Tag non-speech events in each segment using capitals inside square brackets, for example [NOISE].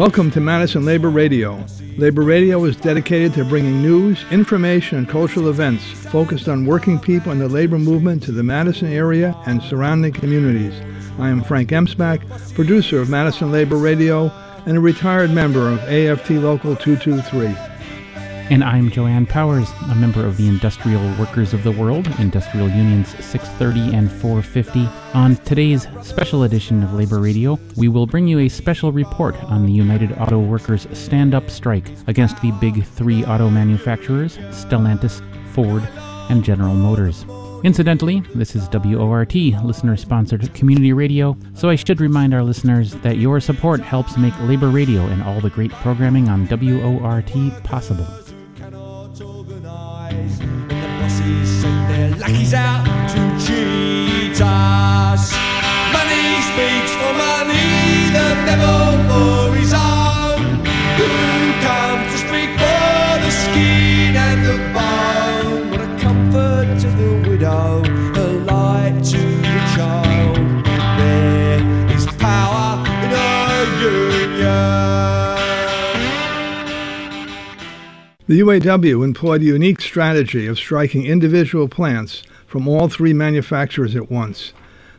Welcome to Madison Labor Radio. Labor Radio is dedicated to bringing news, information, and cultural events focused on working people in the labor movement to the Madison area and surrounding communities. I am Frank Emspak, producer of Madison Labor Radio and a retired member of AFT Local 223. And I'm Joanne Powers, a member of the Industrial Workers of the World, Industrial Unions 630 and 450. On today's special edition of Labor Radio, we will bring you a special report on the United Auto Workers stand up strike against the big three auto manufacturers Stellantis, Ford, and General Motors. Incidentally, this is WORT, listener sponsored community radio, so I should remind our listeners that your support helps make Labor Radio and all the great programming on WORT possible. Their lackeys out to cheat us. Money speaks for money, the devil for his own. Who comes to speak for the skin and the bone? What a comfort to the widow, The UAW employed a unique strategy of striking individual plants from all three manufacturers at once.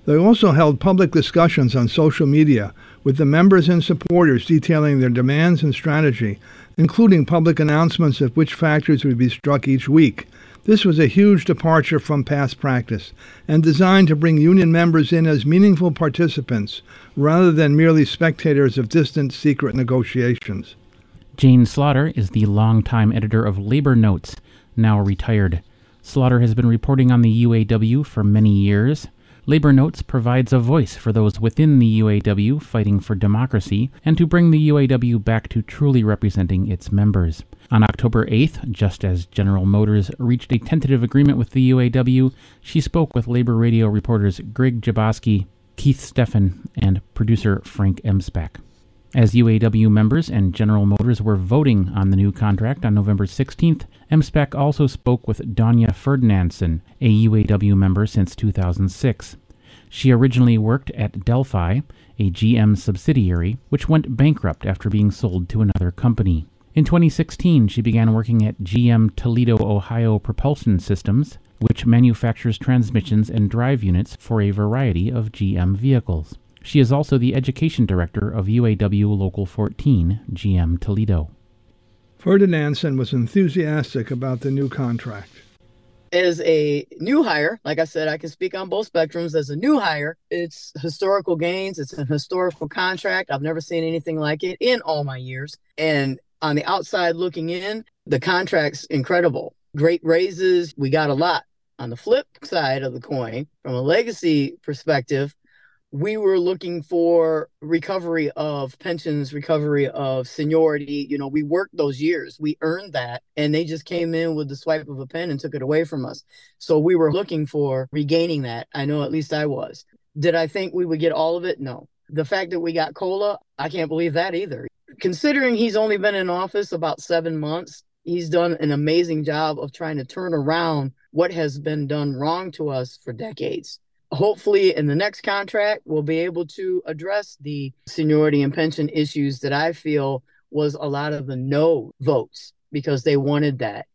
They also held public discussions on social media with the members and supporters detailing their demands and strategy, including public announcements of which factories would be struck each week. This was a huge departure from past practice and designed to bring union members in as meaningful participants rather than merely spectators of distant secret negotiations. Jane Slaughter is the longtime editor of Labor Notes, now retired. Slaughter has been reporting on the UAW for many years. Labor Notes provides a voice for those within the UAW fighting for democracy and to bring the UAW back to truly representing its members. On October 8th, just as General Motors reached a tentative agreement with the UAW, she spoke with Labor Radio reporters Greg Jaboski, Keith Steffen, and producer Frank Emspak. As UAW members and General Motors were voting on the new contract on November 16th, Emspak also spoke with Dawnya Ferdinandsen, a UAW member since 2006. She originally worked at Delphi, a GM subsidiary, which went bankrupt after being sold to another company. In 2016, she began working at GM Toledo, Ohio Propulsion Systems, which manufactures transmissions and drive units for a variety of GM vehicles. She is also the education director of UAW Local 14, GM Toledo. Ferdinandsen was enthusiastic about the new contract. As a new hire, like I said, I can speak on both spectrums. As a new hire, it's historical gains. It's a historical contract. I've never seen anything like it in all my years. And on the outside looking in, the contract's incredible. Great raises. We got a lot. On the flip side of the coin, from a legacy perspective, we were looking for recovery of pensions, recovery of seniority. You know, we worked those years, we earned that, and they just came in with the swipe of a pen and took it away from us. So we were looking for regaining that. I know at least I was. Did I think we would get all of it? No. The fact that we got COLA, I can't believe that either. Considering he's only been in office about seven months, he's done an amazing job of trying to turn around what has been done wrong to us for decades hopefully in the next contract we'll be able to address the seniority and pension issues that i feel was a lot of the no votes because they wanted that.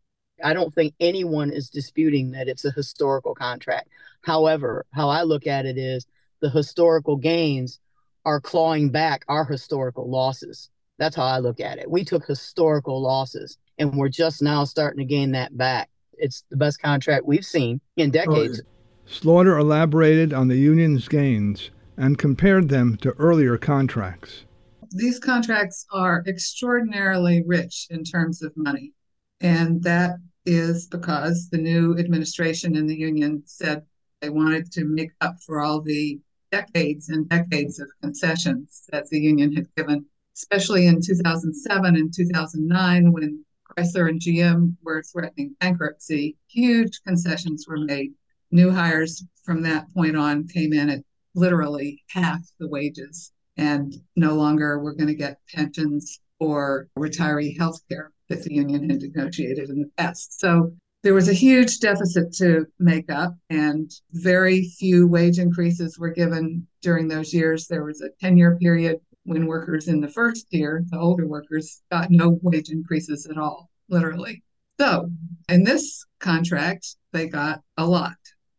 I don't think anyone is disputing that it's a historical contract. However how i look at it is the historical gains are clawing back our historical losses. That's how i look at it. We took historical losses and we're just now starting to gain that back. It's the best contract we've seen in decades oh, Slaughter elaborated on the union's gains and compared them to earlier contracts. These contracts are extraordinarily rich in terms of money. And that is because the new administration in the union said they wanted to make up for all the decades and decades of concessions that the union had given, especially in 2007 and 2009 when Chrysler and GM were threatening bankruptcy. Huge concessions were made new hires from that point on came in at literally half the wages and no longer we're going to get pensions or retiree health care that the union had negotiated in the past. So there was a huge deficit to make up, and very few wage increases were given during those years. There was a 10 year period when workers in the first tier, the older workers, got no wage increases at all, literally. So in this contract, they got a lot.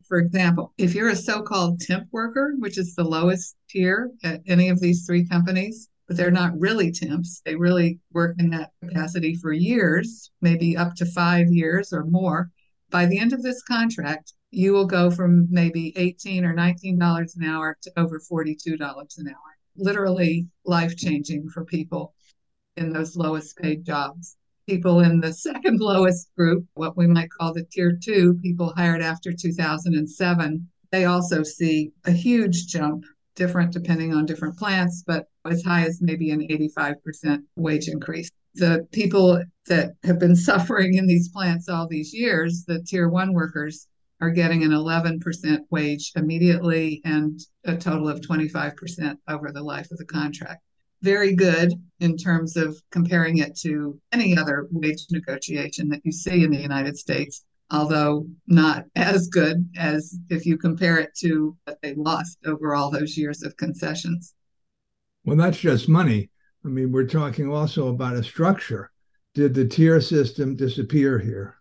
For example, if you're a so called temp worker, which is the lowest tier at any of these three companies, but they're not really temps. They really work in that capacity for years, maybe up to five years or more. By the end of this contract, you will go from maybe 18 or $19 an hour to over $42 an hour. Literally life changing for people in those lowest paid jobs. People in the second lowest group, what we might call the tier two, people hired after 2007, they also see a huge jump different depending on different plants, but as high as maybe an 85% wage increase. The people that have been [LAUGHS] suffering in these plants all these years, the tier one workers, are getting an 11% wage immediately and a total of 25% over the life of the contract. Very good in terms of comparing it to any other wage negotiation that you see in the United States although not as good as if you compare it to what they lost over all those years of concessions. Well, that's just money. I mean, we're talking also about a structure. Did the tier system disappear here?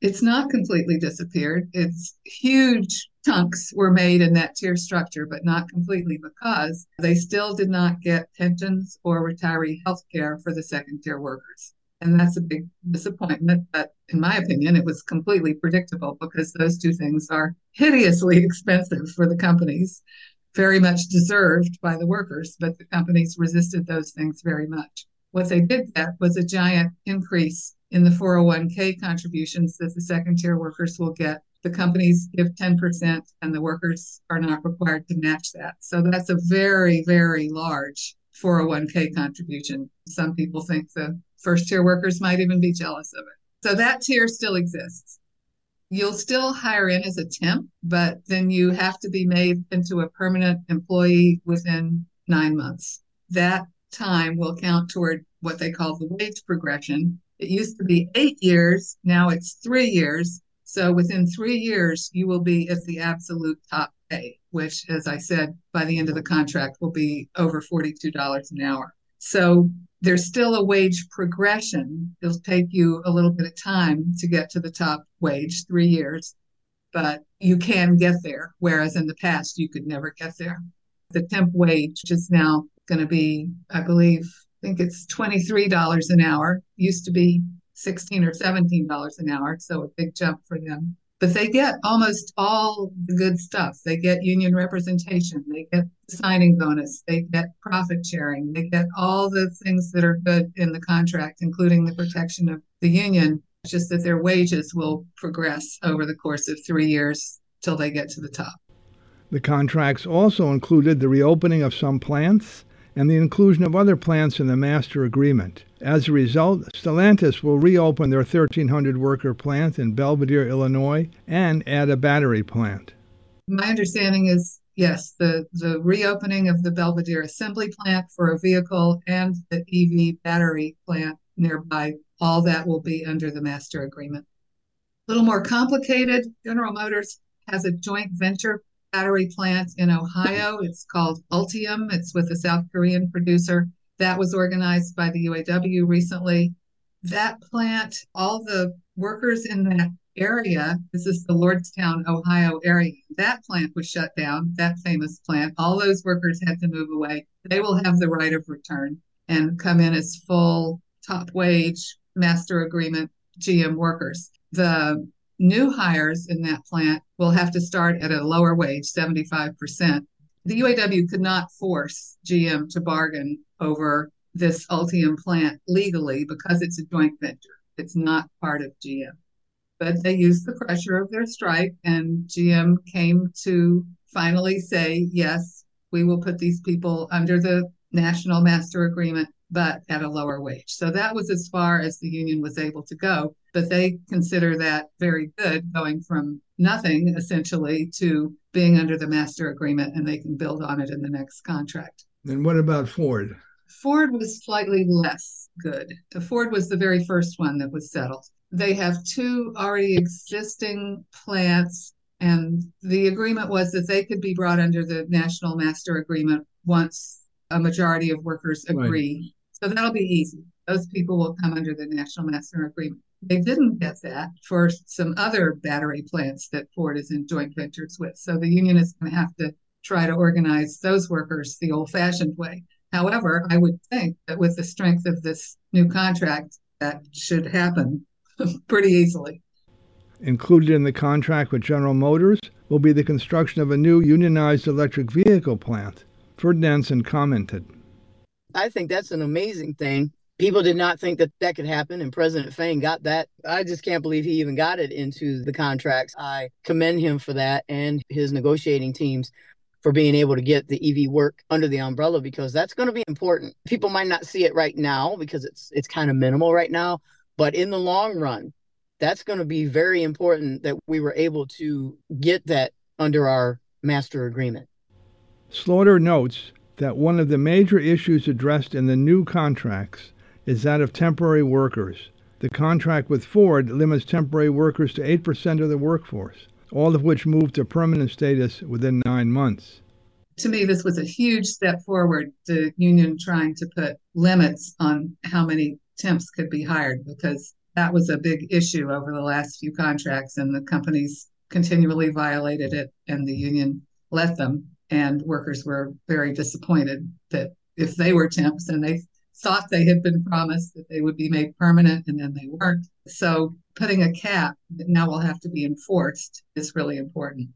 It's not completely disappeared. It's huge chunks were made in that tier structure, but not completely because they still did not get pensions or retiree health care for the second tier workers. And that's a big disappointment. But in my opinion, it was completely predictable because those two things are hideously [LAUGHS] expensive for the companies, very much deserved by the workers, but the companies resisted those things very much. What they did get was a giant increase in the 401k contributions that the second tier workers will get. The companies give 10%, and the workers are not required to match that. So that's a very, very large 401k contribution. Some people think the first tier workers might even be jealous of it. So that tier still exists. You'll still hire in as a temp, but then you have to be made into a permanent employee within nine months. That time will count toward what they call the wage progression. It used to be eight years, now it's three years. So within three years, you will be at the absolute top pay, which, as I said, by the end of the contract will be over $42 an hour. So there's still a wage progression. It'll take you a little bit of time to get to the top wage, three years, but you can get there. Whereas in the past, you could never get there. The temp wage is now going to be, I believe, I think it's $23 an hour. Used to be 16 or $17 an hour. So a big jump for them but they get almost all the good stuff. They get union representation, they get signing bonus, they get profit sharing, they get all the things that are good in the contract, including the protection of the union. It's just that their wages will progress over the course of three years till they get to the top. The contracts also included the reopening of some plants and the inclusion of other plants in the master agreement. As a result, Stellantis will reopen their 1,300 worker plant in Belvidere, Illinois, and add a battery plant. My understanding is yes, the, the reopening of the Belvidere assembly plant for a vehicle and the EV battery plant nearby, all that will be under the master agreement. A little more complicated, General Motors has a joint venture battery plant in Ohio. It's called Ultium, it's with a South Korean producer. That was organized by the UAW recently. That plant, all the workers in that area, this is the Lordstown, Ohio area, that plant was shut down, that famous plant. All those workers had to move away. They will have the right of return and come in as full top wage master agreement GM workers. The new hires in that plant will have to start at a lower wage, 75%. The UAW could not force GM to bargain over this Ultium plant legally because it's a joint venture. It's not part of GM. But they used the pressure of their strike, and GM came to finally say, yes, we will put these people under the national master agreement, but at a lower wage. So that was as far as the union was able to go. But they consider that very good, going from nothing essentially to being under the master agreement, and they can build on it in the next contract. And what about Ford? Ford was slightly less good. Ford was the very first one that was settled. They have two already existing plants, and the agreement was that they could be brought under the National Master Agreement once a majority of workers agree. So that'll be easy. Those people will come under the National Master Agreement. They didn't get that for some other battery plants that Ford is in joint ventures with. So the union is going to have to try to organize those workers the old fashioned way. However, I would think that with the strength of this new contract, that should happen [LAUGHS] pretty easily. Included in the contract with General Motors will be the construction of a new unionized electric vehicle plant. Ferdinandsen commented. I think that's an amazing thing. People did not think that that could happen, and President Fain got that. I just can't believe he even got it into the contracts. I commend him for that and his negotiating teams for being able to get the EV work under the umbrella because that's going to be important. People might not see it right now because it's it's kind of minimal right now, but in the long run, that's going to be very important that we were able to get that under our master agreement. Slaughter notes that one of the major issues addressed in the new contracts is that of temporary workers. The contract with Ford limits temporary workers to 8% of the workforce all of which moved to permanent status within nine months. To me, this was a huge step forward, the union trying to put limits on how many temps could be hired, because that was a big issue over the last few contracts, and the companies continually violated it, and the union let them. And workers were very disappointed that if they were temps and they thought they had been promised that they would be made permanent and then they weren't. So putting a cap that now will have to be enforced is really important.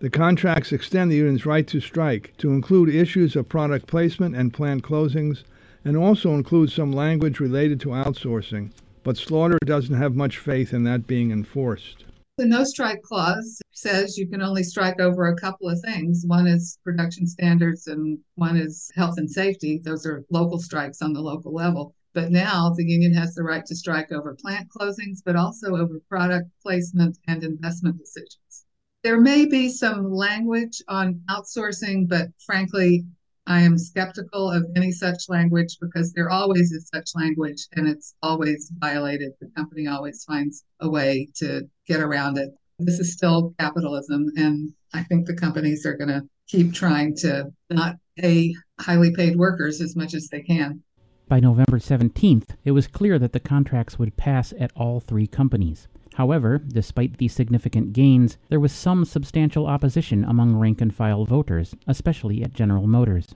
The contracts extend the union's right to strike to include issues of product placement and plant closings, and also include some language related to outsourcing. But Slaughter doesn't have much faith in that being enforced. The no strike clause says you can only strike over a couple of things. One is production standards, and one is health and safety. Those are local strikes on the local level. But now the union has the right to strike over plant closings, but also over product placement and investment decisions. There may be some language on outsourcing, but frankly, I am skeptical of any such language because there always is such language and it's always violated. The company always finds a way to get around it. This is still capitalism, and I think the companies are going to keep trying to not pay highly paid workers as much as they can. By November 17th, it was clear that the contracts would pass at all three companies. However, despite these significant gains, there was some substantial opposition among rank and file voters, especially at General Motors.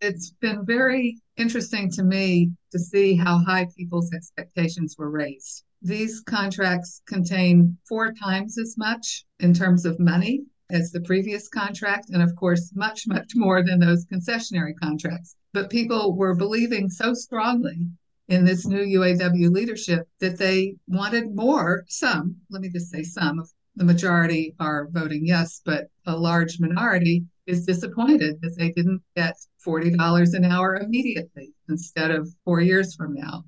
It's been very interesting to me to see how high people's expectations were raised. These contracts contain four times as much in terms of money as the previous contract, and of course, much, much more than those concessionary contracts. But people were believing so strongly in this new UAW leadership that they wanted more. Some, let me just say some, of the majority are voting yes, but a large minority is disappointed that they didn't get $40 an hour immediately instead of four years from now,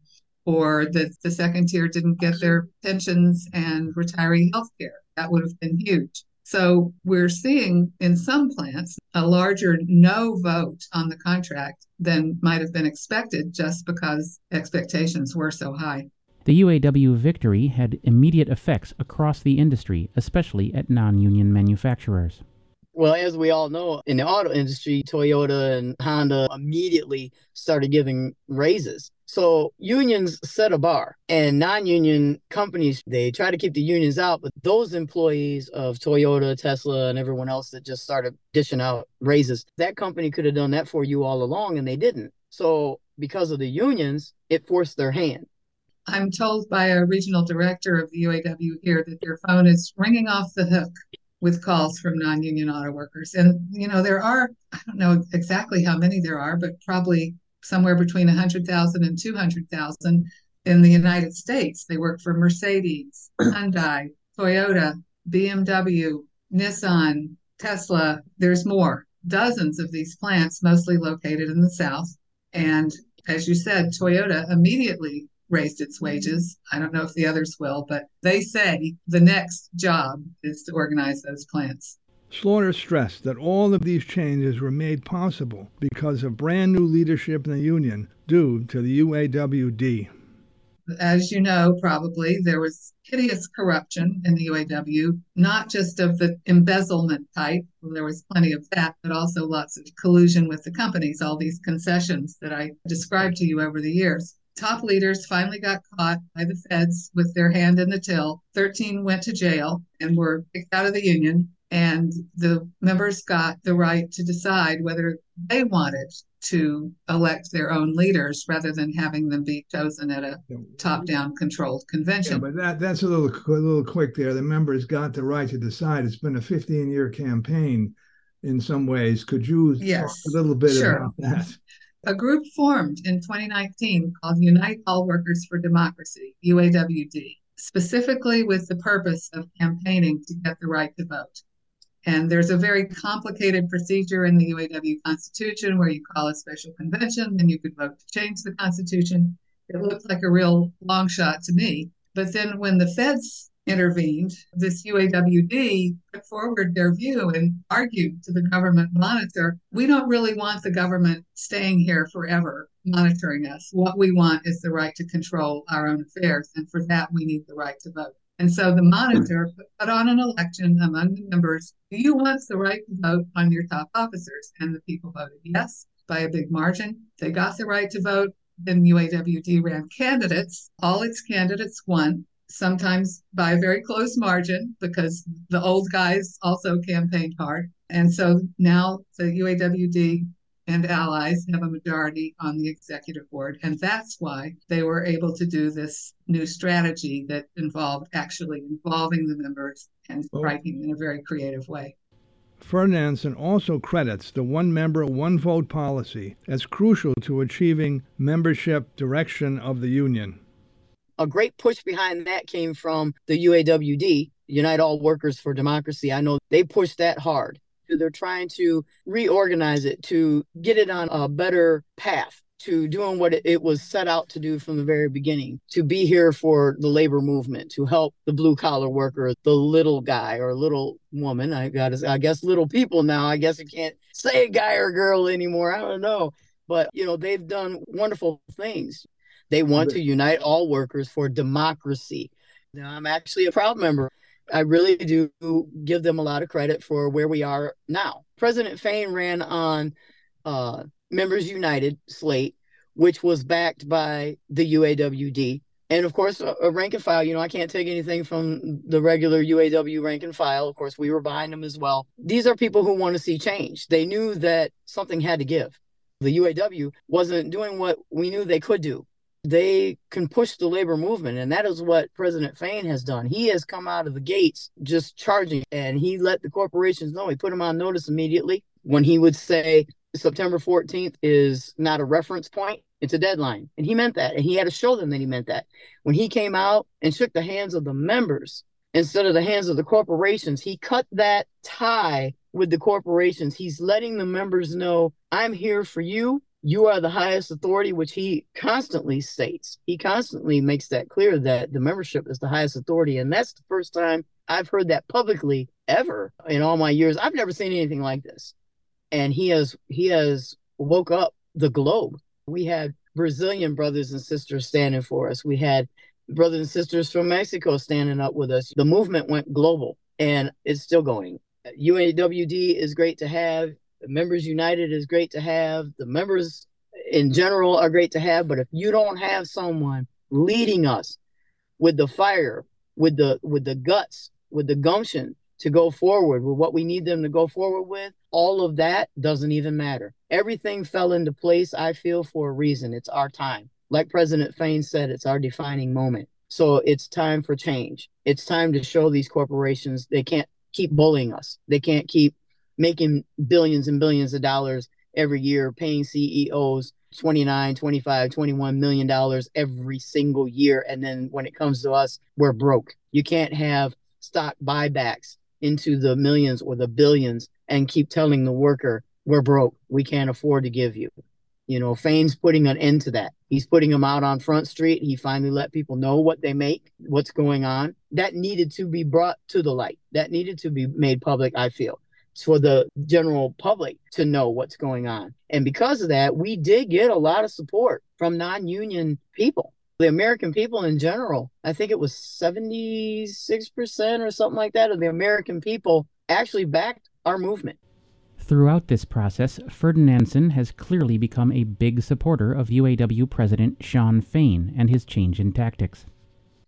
or that the second tier didn't get mm-hmm. their pensions and retiree health care. That would have been huge. So we're seeing in some plants a larger no vote on the contract than might have been expected just because expectations were so high. The UAW victory had immediate effects across the industry, especially at non union manufacturers. Well, as we all know, in the auto industry, Toyota and Honda immediately started giving raises. So unions set a bar, and non-union companies they try to keep the unions out. But those employees of Toyota, Tesla, and everyone else that just started dishing out raises, that company could have done that for you all along, and they didn't. So because of the unions, it forced their hand. I'm told by a regional director of the UAW here that their phone is ringing off the hook with calls from non-union auto workers. And you know, there are I don't know exactly how many there are, but probably somewhere between 100,000 and 200,000 in the United States. They work for Mercedes, [CLEARS THROAT] Hyundai, Toyota, BMW, Nissan, Tesla. There's more. Dozens of these plants, mostly located in the South. And as you said, Toyota immediately raised its wages. I don't know if the others will, but they say the next job is to organize those plants. Slaughter stressed that all of these changes were made possible because of brand new leadership in the union due to the UAWD. As you know, probably, there was hideous corruption in the UAW, not just of the embezzlement type, there was plenty of that, but also lots of collusion with the companies, all these concessions that I described to you over the years. Top leaders finally got caught by the feds with their hand in the till. 13 went to jail and were kicked out of the union and the members got the right to decide whether they wanted to elect their own leaders rather than having them be chosen at a top-down controlled convention. Yeah, but that that's a little a little quick there. The members got the right to decide. It's been a 15-year campaign in some ways. Could you yes, talk a little bit sure. about that? A group formed in 2019 called Unite All Workers for Democracy, UAWD, specifically with the purpose of campaigning to get the right to vote. And there's a very complicated procedure in the UAW Constitution where you call a special convention, then you could vote to change the Constitution. It looked like a real long shot to me. But then when the feds intervened, this UAWD put forward their view and argued to the government monitor we don't really want the government staying here forever monitoring us. What we want is the right to control our own affairs. And for that, we need the right to vote. And so the hmm. monitor put on an election among the members do you want the right to vote on your top officers? And the people voted yes by a big margin. They got the right to vote. Then UAWD ran candidates. All its candidates won, sometimes by a very close margin because the old guys also campaigned hard. And so now the UAWD and allies have a majority on the executive board. And that's why they were able to do this new strategy that involved actually involving the members and striking in a very creative way. Ferdinandsen also credits the one member, one vote policy as crucial to achieving membership direction of the union. A great push behind that came from the UAWD, Unite All Workers for Democracy. I know they pushed that hard. They're trying to reorganize it to get it on a better path to doing what it was set out to do from the very beginning to be here for the labor movement to help the blue collar worker the little guy or little woman. I got i guess little people now. I guess you can't say guy or girl anymore. I don't know. But you know they've done wonderful things. They want to unite all workers for democracy. Now i'm actually a proud member I really do give them a lot of credit for where we are now. President Fain ran on uh, Members United slate, which was backed by the UAWD. And of course, a, a rank and file, you know, I can't take anything from the regular UAW rank and file. Of course, we were behind them as well. These are people who want to see change. They knew that something had to give. The UAW wasn't doing what we knew they could do they can push the labor movement. And that is what President Fain has done. He has come out of the gates just charging and he let the corporations know. He put them on notice immediately when he would say September 14th is not a reference point, it's a deadline. And he meant that. And he had to show them that he meant that. When he came out and shook the hands of the members instead of the hands of the corporations, he cut that tie with the corporations. He's letting the members know, I'm here for you you are the highest authority, which he constantly states. He constantly makes that clear that the membership is the highest authority. And that's the first time I've heard that publicly ever in all my years. I've never seen anything like this. And he has he has woke up the globe. We had Brazilian brothers and sisters standing for us. We had brothers and sisters from Mexico standing up with us. The movement went global and it's still going. UAWD is great to have. The members united is great to have. The members in general are great to have. But if you don't have someone leading us with the fire, with the with the guts, with the gumption to go forward with what we need them to go forward with, all of that doesn't even matter. Everything fell into place, I feel, for a reason. It's our time. Like President Fain said, it's our defining moment. So it's time for change. It's time to show these corporations they can't keep bullying us. They can't keep making billions and billions of dollars every year, paying CEOs 29, 25, 21 million dollars every single year. And then when it comes to us, we're broke. You can't have stock buybacks into the millions or the billions and keep telling the worker, we're broke. We can't afford to give you. You know, Fain's putting an end to that. He's putting them out on Front Street. He finally let people know what they make, what's going on. That needed to be brought to the light. That needed to be made public, I feel for the general public to know what's going on. And because of that, we did get a lot of support from non union people. The American people in general, I think it was 76% or something like that of the American people actually backed our movement. Throughout this process, Ferdinandsen has clearly become a big supporter of UAW President Shawn Fain and his change in tactics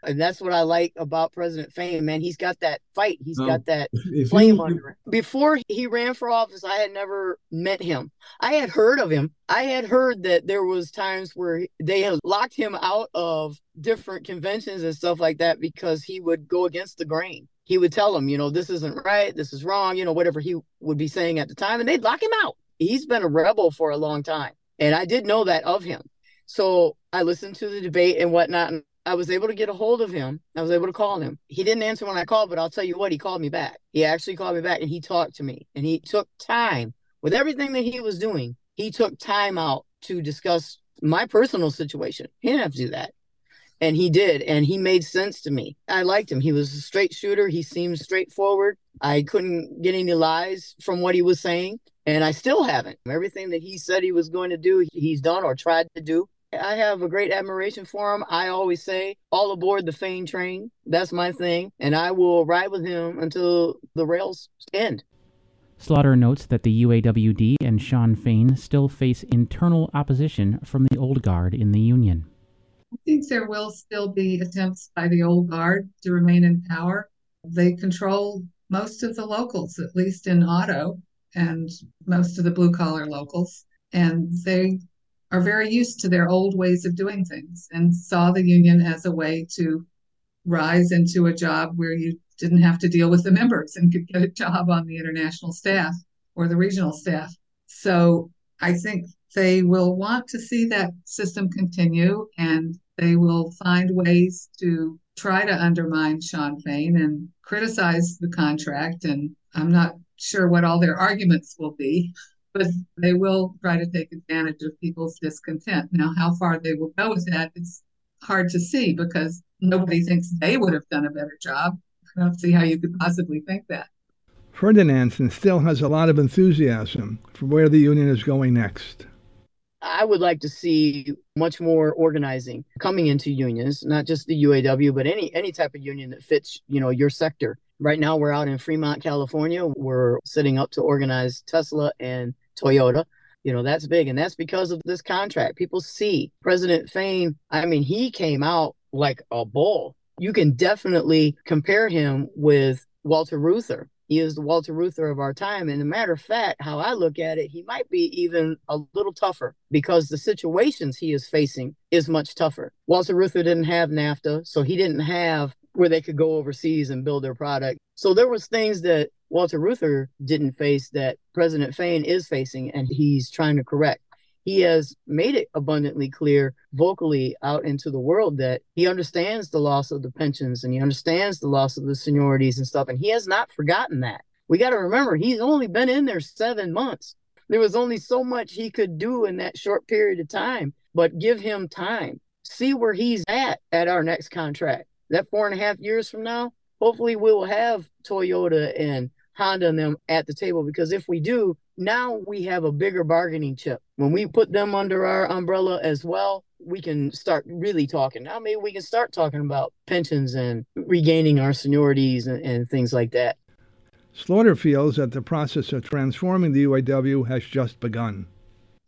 and that's what I like about President Fain, man. He's got that fight. He's got that [LAUGHS] flame you, under it. Before he ran for office, I had never met him. I had heard of him. I had heard that there was times where they had locked him out of different conventions and stuff like that because he would go against the grain. He would tell them, you know, this isn't right, this is wrong, you know, whatever he would be saying at the time, and they'd lock him out. He's been a rebel for a long time. And I did know that of him. So I listened to the debate and whatnot. And I was able to get a hold of him. I was able to call him. He didn't answer when I called, but I'll tell you what, he called me back. He actually called me back and he talked to me and he took time with everything that he was doing. He took time out to discuss my personal situation. He didn't have to do that. And he did. And he made sense to me. I liked him. He was a straight shooter. He seemed straightforward. I couldn't get any lies from what he was saying. And I still haven't. Everything that he said he was going to do, he's done or tried to do. I have a great admiration for him. I always say, all aboard the Fain train. That's my thing. And I will ride with him until the rails end. Slaughter notes that the UAWD and Shawn Fain still face internal opposition from the old guard in the Union. I think there will still be attempts by the old guard to remain in power. They control most of the locals, at least in auto, and most of the blue collar locals. And they are very used to their old ways of doing things and saw the union as a way to rise into a job where you didn't have to deal with the members and could get a job on the international staff or the regional staff. So I think they will want to see that system continue and they will find ways to try to undermine Shawn Fain and criticize the contract. And I'm not sure what all their arguments will be, but they will try to take advantage of people's discontent. Now, how far they will go with that is hard to see because nobody thinks they would have done a better job. I don't see how you could possibly think that. Ferdinandsen still has a lot of enthusiasm for where the union is going next. I would like to see much more organizing coming into unions, not just the UAW, but any any type of union that fits, you know, your sector. Right now, we're out in Fremont, California. We're setting up to organize Tesla and Toyota. You know, that's big. And that's because of this contract. People see President Fain, I mean, he came out like a bull. You can definitely compare him with Walter Reuther. He is the Walter Reuther of our time. And a matter of fact, how I look at it, he might be even a little tougher because the situations he is facing is much tougher. Walter Reuther didn't have NAFTA, so he didn't have where they could go overseas and build their product. So there was things that Walter Reuther didn't face that President Fain is facing and he's trying to correct. He has made it abundantly clear vocally out into the world that he understands the loss of the pensions and he understands the loss of the seniorities and stuff. And he has not forgotten that. We got to remember, he's only been in there seven months. There was only so much he could do in that short period of time, but give him time. See where he's at at our next contract. That four and a half years from now, hopefully we will have Toyota and Honda and them at the table because if we do, now we have a bigger bargaining chip. When we put them under our umbrella as well, we can start really talking. Now maybe we can start talking about pensions and regaining our seniorities and, and things like that. Slaughter feels that the process of transforming the UAW has just begun.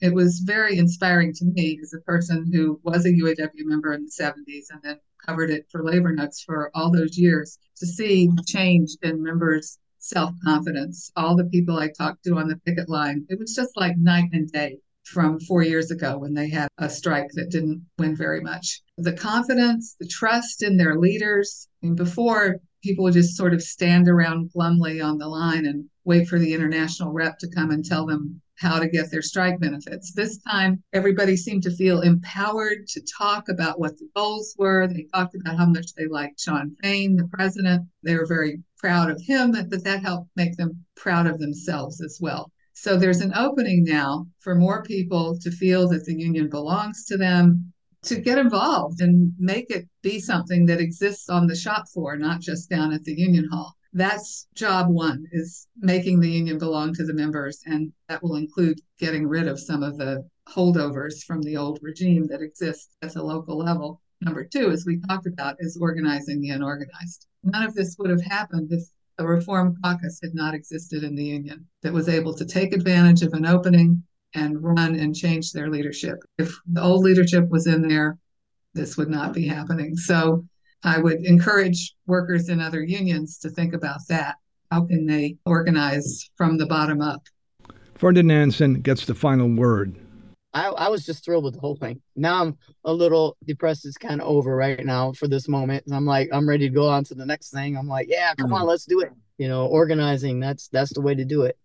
It was very inspiring to me as a person who was a UAW member in the 70s and then covered it for Labor Notes for all those years to see change in members' self confidence. All the people I talked to on the picket line, it was just like night and day from four years ago when they had a strike that didn't win very much. The confidence, the trust in their leaders. I mean, before, people would just sort of stand around glumly on the line and wait for the international rep to come and tell them how to get their strike benefits. This time, everybody seemed to feel empowered to talk about what the goals were. They talked about how much they liked Shawn Fain, the president. They were very proud of him, but that helped make them proud of themselves as well. So there's an opening now for more people to feel that the union belongs to them, to get involved and make it be something that exists on the shop floor, not just down at the union hall. That's job one is making the union belong to the members and that will include getting rid of some of the holdovers from the old regime that exists at the local level. Number two as we talked about is organizing the unorganized. None of this would have happened if a reform caucus had not existed in the union that was able to take advantage of an opening and run and change their leadership. If the old leadership was in there this would not be happening. So I would encourage workers in other unions to think about that. How can they organize from the bottom up? Ferdinandsen gets the final word. I, I was just thrilled with the whole thing. Now I'm a little depressed. It's kind of over right now for this moment. And I'm like, I'm ready to go on to the next thing. I'm like, yeah, come on, mm. let's do it. You know, organizing, that's that's the way to do it.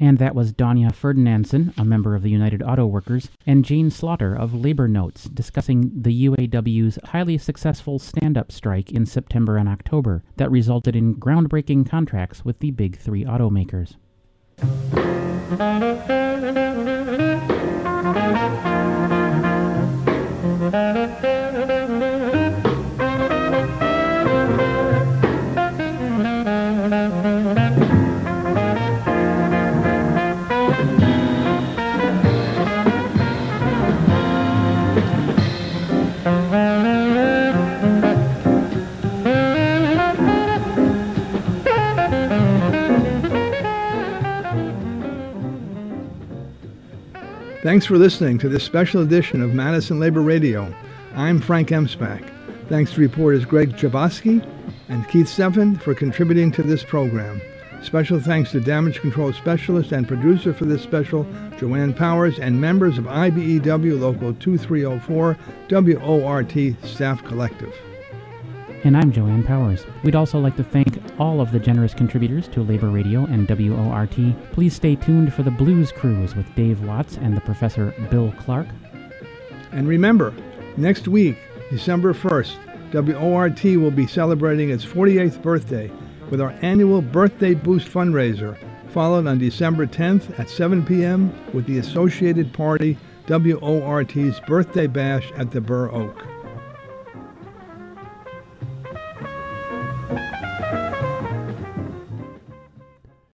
And that was Dawnya Ferdinandsen, a member of the United Auto Workers, and Jane Slaughter of Labor Notes discussing the UAW's highly successful stand up strike in September and October that resulted in groundbreaking contracts with the big three automakers. Thanks for listening to this special edition of Madison Labor Radio. I'm Frank Emspak. Thanks to reporters Greg Jaboski and Keith Steffen for contributing to this program. Special thanks to damage control specialist and producer for this special, Joanne Powers, and members of IBEW Local 2304 WORT Staff Collective. And I'm Joanne Powers. We'd also like to thank all of the generous contributors to Labor Radio and WORT. Please stay tuned for the Blues Cruise with Dave Watts and the Professor Bill Clark. And remember, next week, December 1st, WORT will be celebrating its 48th birthday with our annual Birthday Boost fundraiser, followed on December 10th at 7 p.m. with the associated party WORT's Birthday Bash at the Bur Oak.